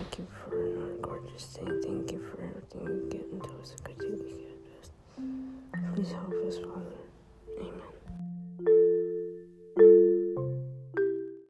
Thank you for your gorgeous day. Thank you for everything you get until us. a good day we get. Please help us, Father.